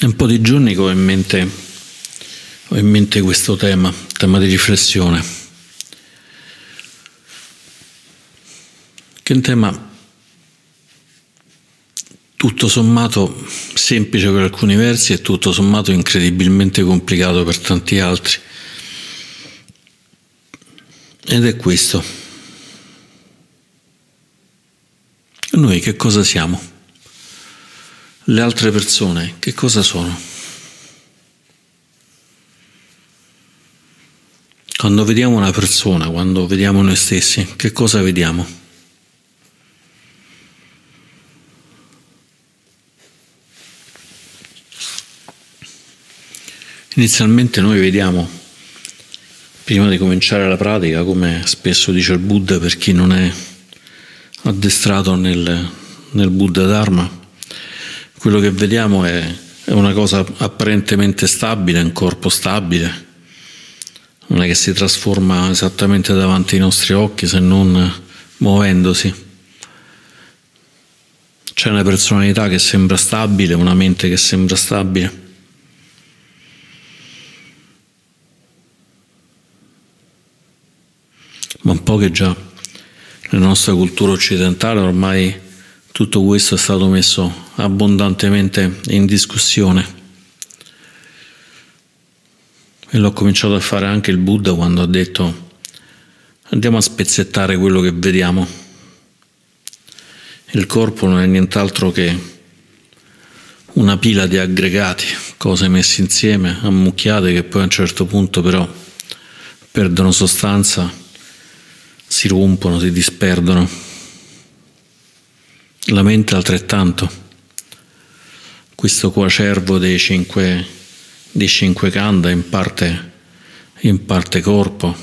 È un po' di giorni che ho in mente, ho in mente questo tema, tema di riflessione, che è un tema tutto sommato semplice per alcuni versi e tutto sommato incredibilmente complicato per tanti altri. Ed è questo. Noi che cosa siamo? Le altre persone che cosa sono? Quando vediamo una persona, quando vediamo noi stessi, che cosa vediamo? Inizialmente noi vediamo, prima di cominciare la pratica, come spesso dice il Buddha per chi non è addestrato nel, nel Buddha Dharma, quello che vediamo è, è una cosa apparentemente stabile, un corpo stabile, non è che si trasforma esattamente davanti ai nostri occhi se non muovendosi. C'è una personalità che sembra stabile, una mente che sembra stabile. Ma un po' che già nella nostra cultura occidentale ormai tutto questo è stato messo abbondantemente in discussione. E l'ho cominciato a fare anche il Buddha quando ha detto andiamo a spezzettare quello che vediamo. Il corpo non è nient'altro che una pila di aggregati, cose messe insieme, ammucchiate che poi a un certo punto però perdono sostanza, si rompono, si disperdono. La mente altrettanto. Questo coacervo dei cinque, dei cinque kanda in parte, in parte corpo.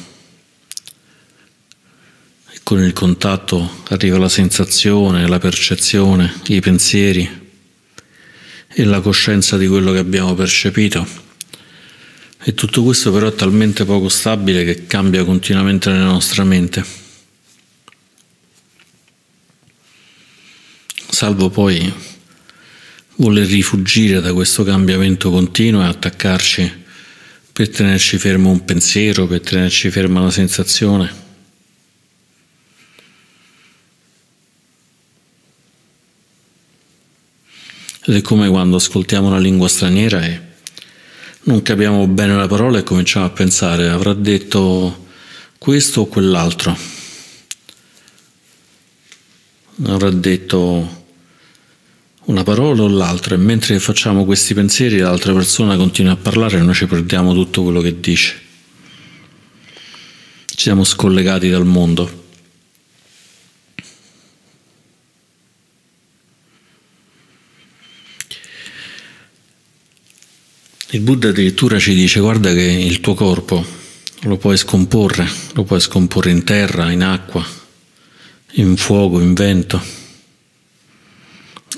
E con il contatto arriva la sensazione, la percezione, i pensieri e la coscienza di quello che abbiamo percepito. E tutto questo però è talmente poco stabile che cambia continuamente nella nostra mente. Salvo poi voler rifugire da questo cambiamento continuo e attaccarci per tenerci fermo un pensiero, per tenerci ferma una sensazione. Ed è come quando ascoltiamo una lingua straniera e non capiamo bene la parola e cominciamo a pensare avrà detto questo o quell'altro. Avrà detto una parola o l'altra e mentre facciamo questi pensieri l'altra persona continua a parlare e noi ci perdiamo tutto quello che dice. Ci siamo scollegati dal mondo. Il Buddha addirittura ci dice guarda che il tuo corpo lo puoi scomporre, lo puoi scomporre in terra, in acqua, in fuoco, in vento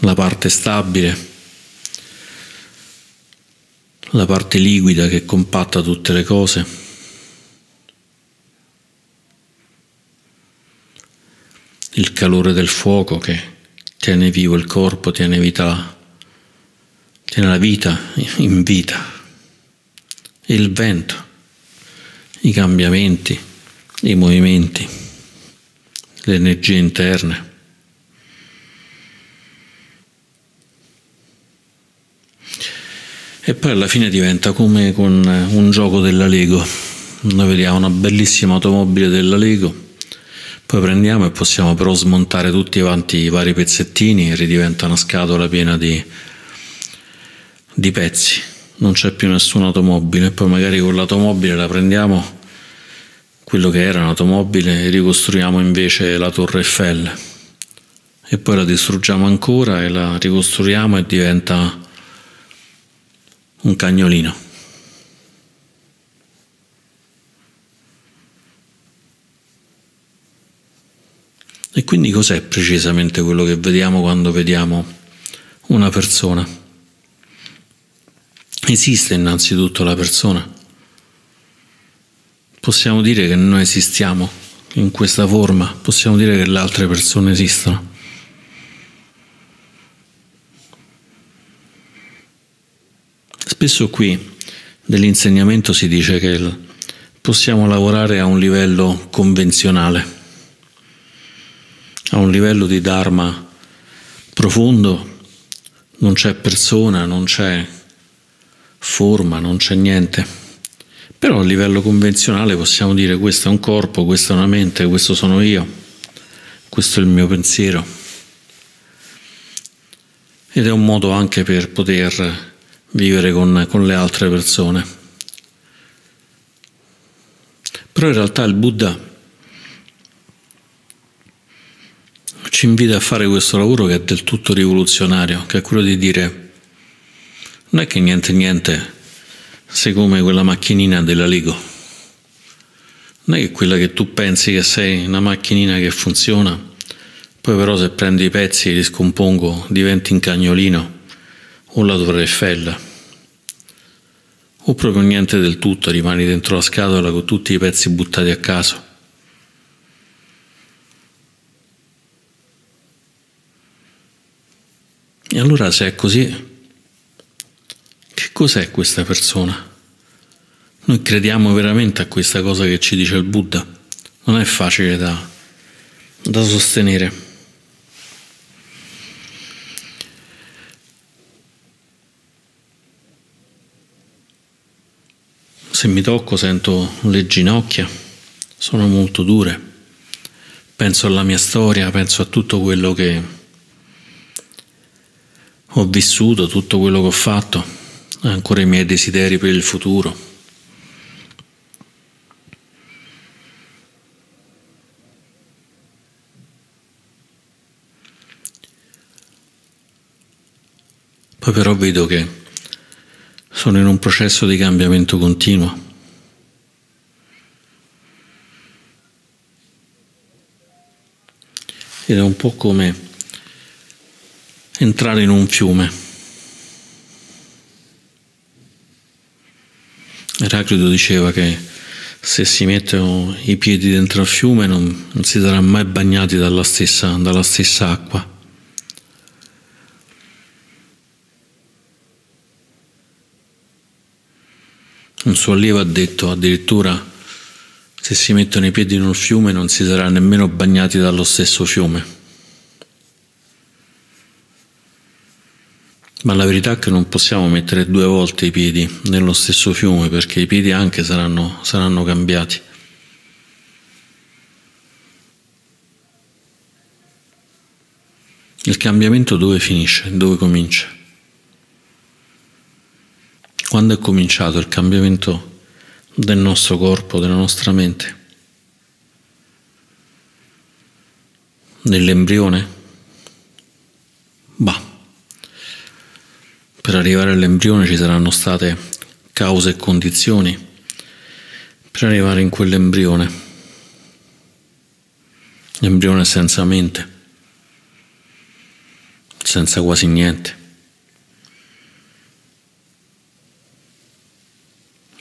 la parte stabile, la parte liquida che compatta tutte le cose. Il calore del fuoco che tiene vivo il corpo, tiene, vita, tiene la vita in vita. Il vento, i cambiamenti, i movimenti, le energie interne. E poi alla fine diventa come con un gioco della Lego. Noi vediamo una bellissima automobile della Lego, poi prendiamo e possiamo però smontare tutti quanti i vari pezzettini e ridiventa una scatola piena di, di pezzi. Non c'è più nessuna automobile, poi magari con l'automobile la prendiamo quello che era un'automobile e ricostruiamo invece la Torre Eiffel e poi la distruggiamo ancora e la ricostruiamo e diventa un cagnolino. E quindi cos'è precisamente quello che vediamo quando vediamo una persona? Esiste innanzitutto la persona? Possiamo dire che noi esistiamo in questa forma, possiamo dire che le altre persone esistono. Spesso qui dell'insegnamento si dice che possiamo lavorare a un livello convenzionale, a un livello di Dharma profondo, non c'è persona, non c'è forma, non c'è niente. Però a livello convenzionale possiamo dire questo è un corpo, questa è una mente, questo sono io, questo è il mio pensiero. Ed è un modo anche per poter vivere con, con le altre persone. Però in realtà il Buddha ci invita a fare questo lavoro che è del tutto rivoluzionario, che è quello di dire non è che niente niente sei come quella macchinina della Lego, non è che quella che tu pensi che sei una macchinina che funziona, poi però se prendi i pezzi e li scompongo diventi un cagnolino o la Torre Eiffel, o proprio niente del tutto, rimani dentro la scatola con tutti i pezzi buttati a caso. E allora se è così, che cos'è questa persona? Noi crediamo veramente a questa cosa che ci dice il Buddha? Non è facile da, da sostenere. Se mi tocco sento le ginocchia, sono molto dure. Penso alla mia storia, penso a tutto quello che ho vissuto tutto quello che ho fatto, ancora i miei desideri per il futuro. Poi però vedo che sono in un processo di cambiamento continuo. Ed è un po' come entrare in un fiume. Eraclito diceva che se si mettono i piedi dentro al fiume non, non si sarà mai bagnati dalla stessa, dalla stessa acqua. Un suo allievo ha detto addirittura se si mettono i piedi in un fiume non si sarà nemmeno bagnati dallo stesso fiume. Ma la verità è che non possiamo mettere due volte i piedi nello stesso fiume perché i piedi anche saranno, saranno cambiati. Il cambiamento dove finisce? Dove comincia? Quando è cominciato il cambiamento del nostro corpo, della nostra mente? Nell'embrione? Bah. Per arrivare all'embrione ci saranno state cause e condizioni per arrivare in quell'embrione. L'embrione senza mente, senza quasi niente.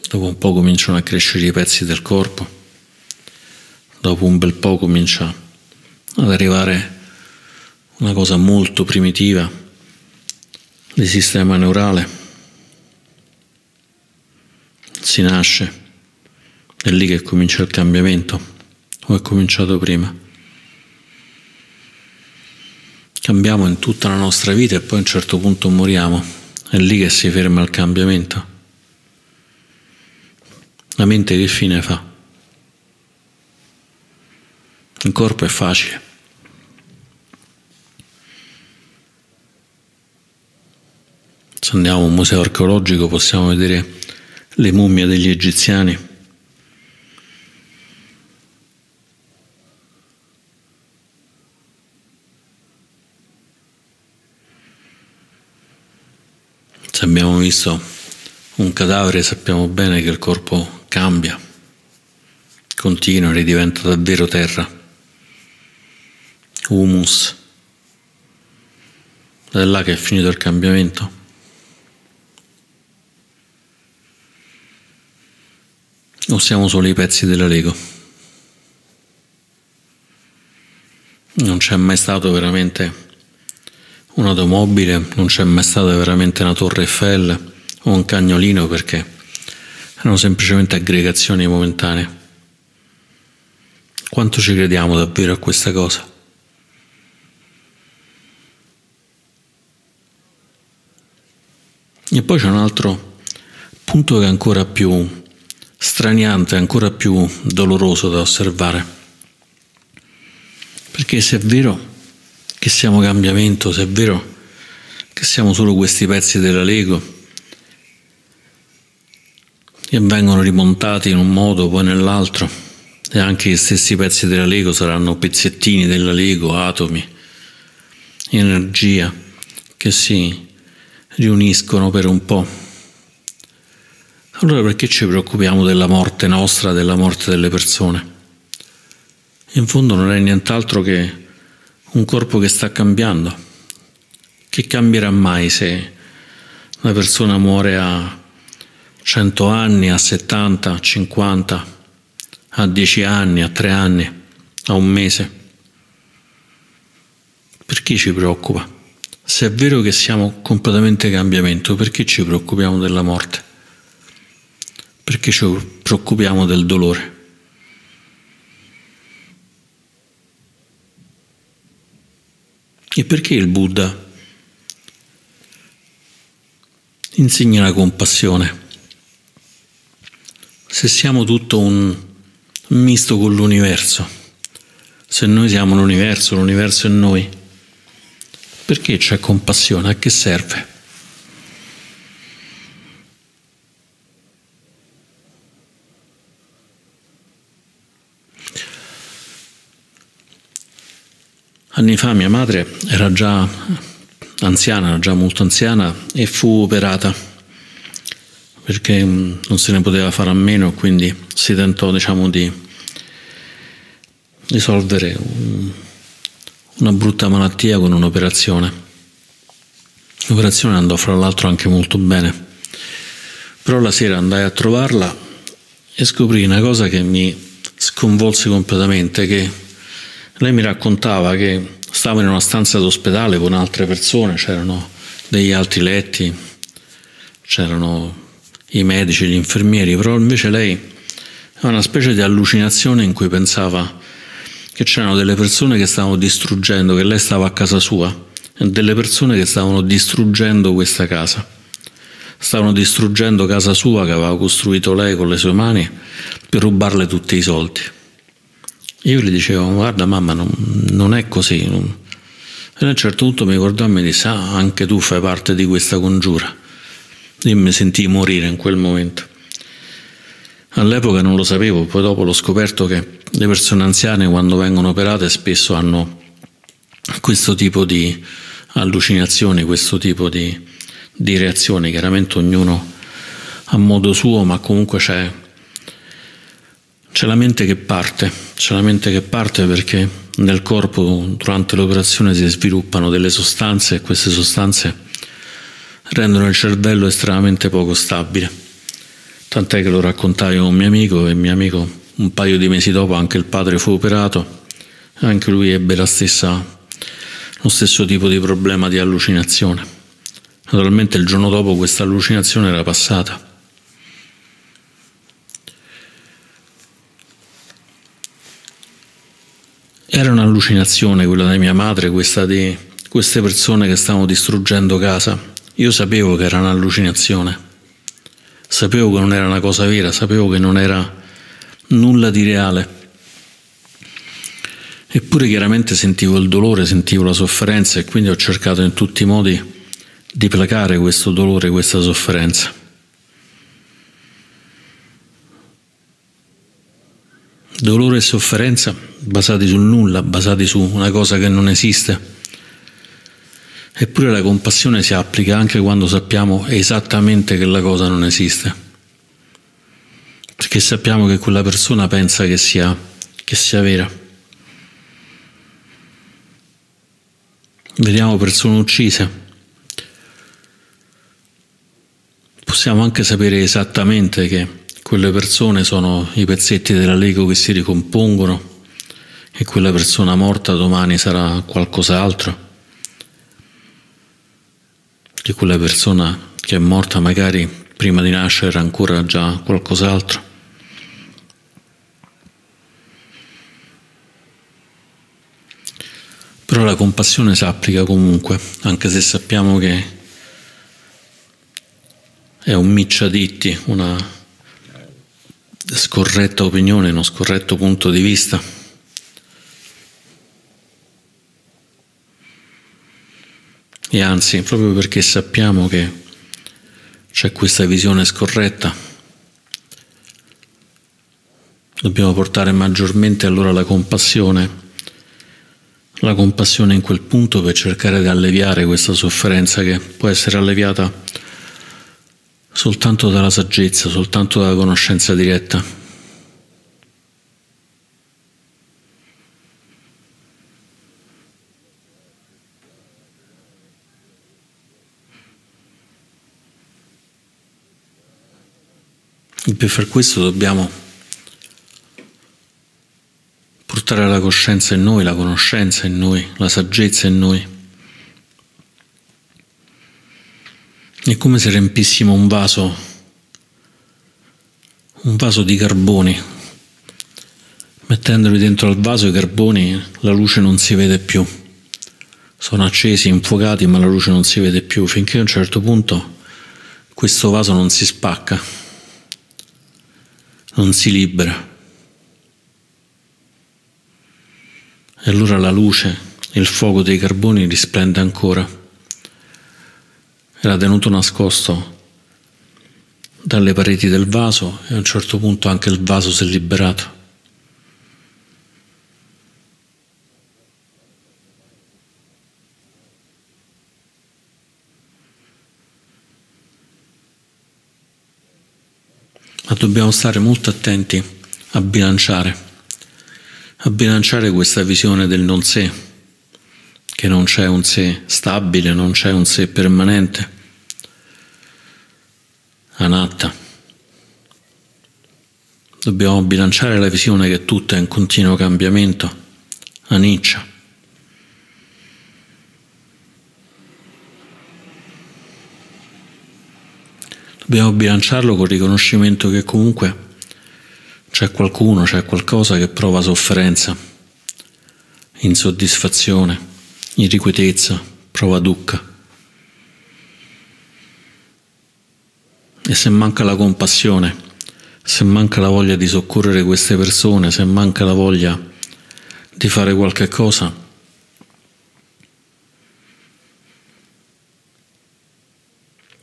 Dopo un po' cominciano a crescere i pezzi del corpo, dopo un bel po' comincia ad arrivare una cosa molto primitiva di sistema neurale. Si nasce, è lì che comincia il cambiamento, o è cominciato prima. Cambiamo in tutta la nostra vita e poi a un certo punto moriamo, è lì che si ferma il cambiamento. La mente che fine fa? Il corpo è facile. Se andiamo a un museo archeologico possiamo vedere le mummie degli egiziani. Se abbiamo visto un cadavere sappiamo bene che il corpo cambia, continua, ridiventa davvero terra, humus. Ed è là che è finito il cambiamento. o siamo solo i pezzi della Lego? Non c'è mai stato veramente un'automobile, non c'è mai stata veramente una torre Eiffel, o un cagnolino perché erano semplicemente aggregazioni momentanee. Quanto ci crediamo davvero a questa cosa? E poi c'è un altro punto che è ancora più straniante, ancora più doloroso da osservare. Perché se è vero che siamo cambiamento, se è vero che siamo solo questi pezzi della Lego che vengono rimontati in un modo poi nell'altro e anche gli stessi pezzi della Lego saranno pezzettini della Lego, atomi, energia che si riuniscono per un po'. Allora perché ci preoccupiamo della morte nostra, della morte delle persone? In fondo non è nient'altro che un corpo che sta cambiando. Che cambierà mai se una persona muore a 100 anni, a 70, a 50, a 10 anni, a 3 anni, a un mese? Perché ci preoccupa? Se è vero che siamo completamente cambiamento, perché ci preoccupiamo della morte? Perché ci preoccupiamo del dolore? E perché il Buddha insegna la compassione? Se siamo tutto un misto con l'universo, se noi siamo l'universo, l'universo è noi, perché c'è compassione? A che serve? Anni fa mia madre era già anziana, era già molto anziana e fu operata perché non se ne poteva fare a meno, quindi si tentò diciamo, di risolvere un, una brutta malattia con un'operazione. L'operazione andò fra l'altro anche molto bene, però la sera andai a trovarla e scoprì una cosa che mi sconvolse completamente, che lei mi raccontava che stava in una stanza d'ospedale con altre persone, c'erano degli altri letti, c'erano i medici, gli infermieri, però invece lei aveva una specie di allucinazione in cui pensava che c'erano delle persone che stavano distruggendo, che lei stava a casa sua, delle persone che stavano distruggendo questa casa. Stavano distruggendo casa sua che aveva costruito lei con le sue mani per rubarle tutti i soldi. Io gli dicevo, guarda mamma, non, non è così. Non... E a un certo punto mi guardò e mi disse, ah, anche tu fai parte di questa congiura. Io mi sentii morire in quel momento. All'epoca non lo sapevo, poi dopo l'ho scoperto che le persone anziane quando vengono operate spesso hanno questo tipo di allucinazioni, questo tipo di, di reazioni, chiaramente ognuno a modo suo, ma comunque c'è, c'è la mente che parte, c'è la mente che parte perché nel corpo durante l'operazione si sviluppano delle sostanze e queste sostanze rendono il cervello estremamente poco stabile. Tant'è che lo raccontai a un mio amico e mio amico un paio di mesi dopo anche il padre fu operato, anche lui ebbe stessa, lo stesso tipo di problema di allucinazione. Naturalmente il giorno dopo questa allucinazione era passata. Era un'allucinazione quella di mia madre, questa di queste persone che stavano distruggendo casa. Io sapevo che era un'allucinazione Sapevo che non era una cosa vera, sapevo che non era nulla di reale. Eppure chiaramente sentivo il dolore, sentivo la sofferenza e quindi ho cercato in tutti i modi di placare questo dolore, questa sofferenza. Dolore e sofferenza basati sul nulla, basati su una cosa che non esiste Eppure la compassione si applica anche quando sappiamo esattamente che la cosa non esiste. Perché sappiamo che quella persona pensa che sia, che sia vera. Vediamo persone uccise. Possiamo anche sapere esattamente che quelle persone sono i pezzetti della Lego che si ricompongono e quella persona morta domani sarà qualcos'altro che quella persona che è morta magari prima di nascere era ancora già qualcos'altro. Però la compassione si applica comunque, anche se sappiamo che è un micciaditti, una scorretta opinione, uno scorretto punto di vista. E anzi, proprio perché sappiamo che c'è questa visione scorretta, dobbiamo portare maggiormente allora la compassione la compassione in quel punto per cercare di alleviare questa sofferenza che può essere alleviata soltanto dalla saggezza, soltanto dalla conoscenza diretta. E per far questo dobbiamo portare la coscienza in noi, la conoscenza in noi, la saggezza in noi. È come se riempissimo un vaso, un vaso di carboni. Mettendoli dentro al vaso i carboni la luce non si vede più. Sono accesi, infuocati, ma la luce non si vede più, finché a un certo punto questo vaso non si spacca, non si libera. E allora la luce, il fuoco dei carboni risplende ancora. Era tenuto nascosto dalle pareti del vaso e a un certo punto anche il vaso si è liberato. Ma dobbiamo stare molto attenti a bilanciare a bilanciare questa visione del non sé, che non c'è un sé stabile, non c'è un sé permanente, anatta. Dobbiamo bilanciare la visione che tutto è in continuo cambiamento, aniccia. Dobbiamo bilanciarlo col riconoscimento che comunque c'è qualcuno, c'è qualcosa che prova sofferenza, insoddisfazione, irrequietezza, prova dukkha. E se manca la compassione, se manca la voglia di soccorrere queste persone, se manca la voglia di fare qualche cosa,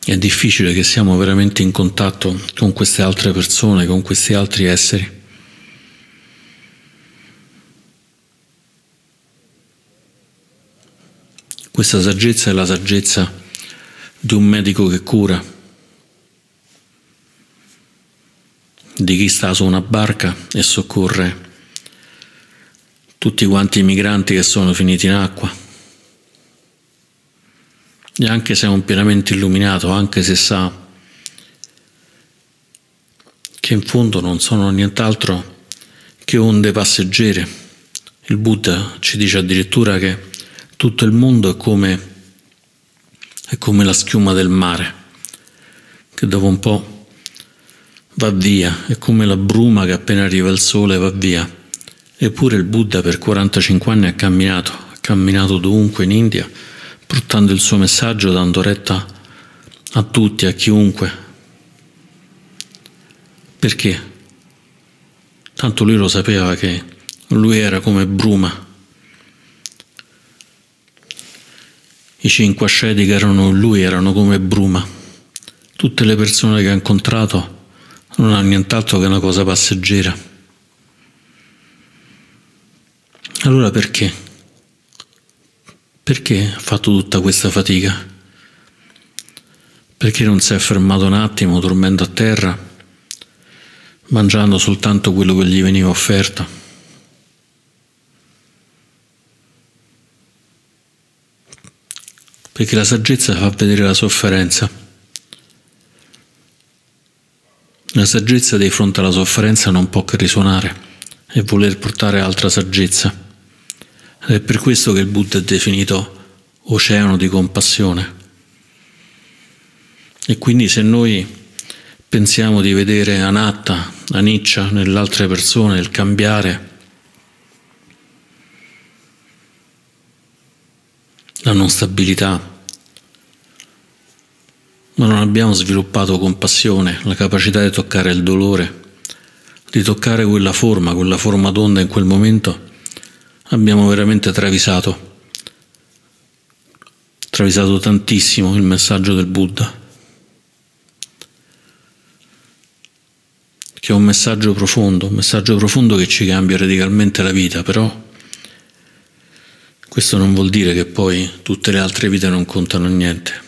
È difficile che siamo veramente in contatto con queste altre persone, con questi altri esseri. Questa saggezza è la saggezza di un medico che cura, di chi sta su una barca e soccorre tutti quanti i migranti che sono finiti in acqua e anche se è un pienamente illuminato, anche se sa che in fondo non sono nient'altro che onde passeggere. Il Buddha ci dice addirittura che tutto il mondo è come, è come la schiuma del mare, che dopo un po' va via, è come la bruma che appena arriva il sole va via. Eppure il Buddha per 45 anni ha camminato, ha camminato dovunque in India portando il suo messaggio, dando retta a tutti, a chiunque. Perché? Tanto lui lo sapeva che lui era come bruma. I cinque asceti che erano lui erano come bruma. Tutte le persone che ha incontrato non hanno nient'altro che una cosa passeggera. Allora perché? Perché ha fatto tutta questa fatica? Perché non si è fermato un attimo dormendo a terra, mangiando soltanto quello che gli veniva offerto? Perché la saggezza fa vedere la sofferenza. La saggezza di fronte alla sofferenza non può che risuonare e voler portare altra saggezza. È per questo che il Buddha è definito oceano di compassione. E quindi se noi pensiamo di vedere Anatta, Aniccia nelle altre persone, il cambiare, la non stabilità, ma non abbiamo sviluppato compassione, la capacità di toccare il dolore, di toccare quella forma, quella forma d'onda in quel momento, abbiamo veramente travisato, travisato tantissimo il messaggio del Buddha, che è un messaggio profondo, un messaggio profondo che ci cambia radicalmente la vita, però questo non vuol dire che poi tutte le altre vite non contano niente.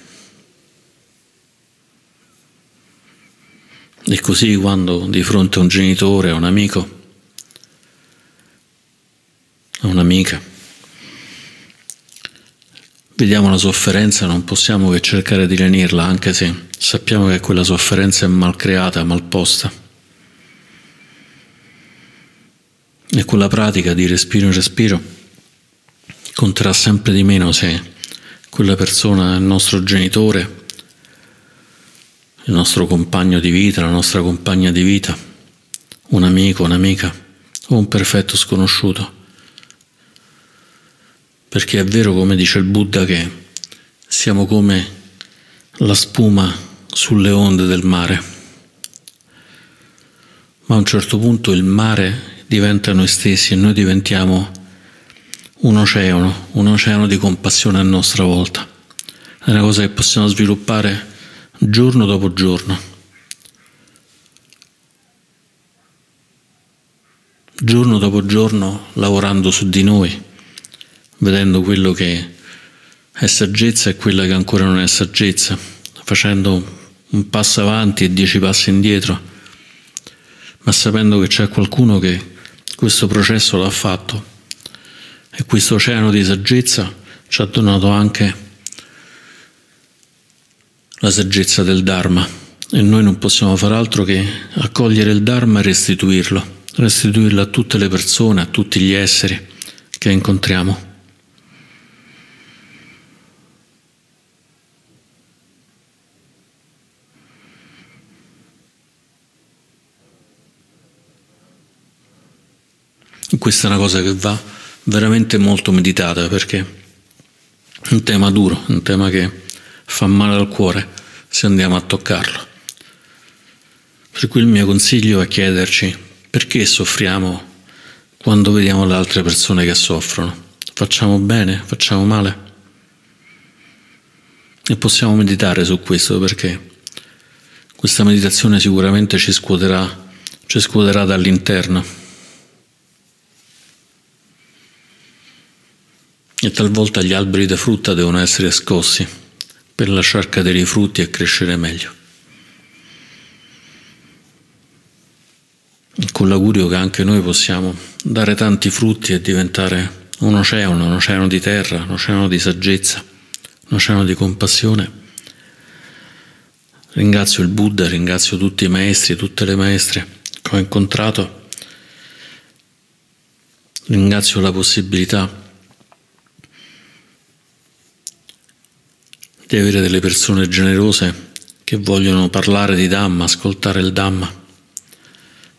E così quando di fronte a un genitore, a un amico, a un'amica, vediamo la sofferenza, non possiamo che cercare di lenirla, anche se sappiamo che quella sofferenza è mal creata, mal posta. E quella pratica di respiro in respiro conterà sempre di meno se quella persona il nostro genitore, il nostro compagno di vita, la nostra compagna di vita, un amico, un'amica o un perfetto sconosciuto. Perché è vero, come dice il Buddha, che siamo come la spuma sulle onde del mare, ma a un certo punto il mare diventa noi stessi e noi diventiamo un oceano, un oceano di compassione a nostra volta. È una cosa che possiamo sviluppare giorno dopo giorno. Giorno dopo giorno lavorando su di noi, vedendo quello che è saggezza e quello che ancora non è saggezza, facendo un passo avanti e dieci passi indietro, ma sapendo che c'è qualcuno che questo processo l'ha fatto e questo oceano di saggezza ci ha donato anche la saggezza del Dharma e noi non possiamo fare altro che accogliere il Dharma e restituirlo, restituirlo a tutte le persone, a tutti gli esseri che incontriamo. Questa è una cosa che va veramente molto meditata perché è un tema duro, un tema che fa male al cuore se andiamo a toccarlo. Per cui il mio consiglio è chiederci perché soffriamo quando vediamo le altre persone che soffrono. Facciamo bene? Facciamo male? E possiamo meditare su questo perché questa meditazione sicuramente ci scuoterà, ci scuoterà dall'interno. E talvolta gli alberi da frutta devono essere scossi per lasciar cadere i frutti e crescere meglio. Con l'augurio che anche noi possiamo dare tanti frutti e diventare un oceano, un oceano di terra, un oceano di saggezza, un oceano di compassione. Ringrazio il Buddha, ringrazio tutti i maestri, tutte le maestre che ho incontrato. Ringrazio la possibilità di avere delle persone generose che vogliono parlare di Dhamma, ascoltare il Dhamma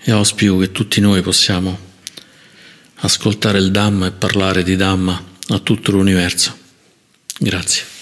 e auspico che tutti noi possiamo ascoltare il Dhamma e parlare di Dhamma a tutto l'universo. Grazie.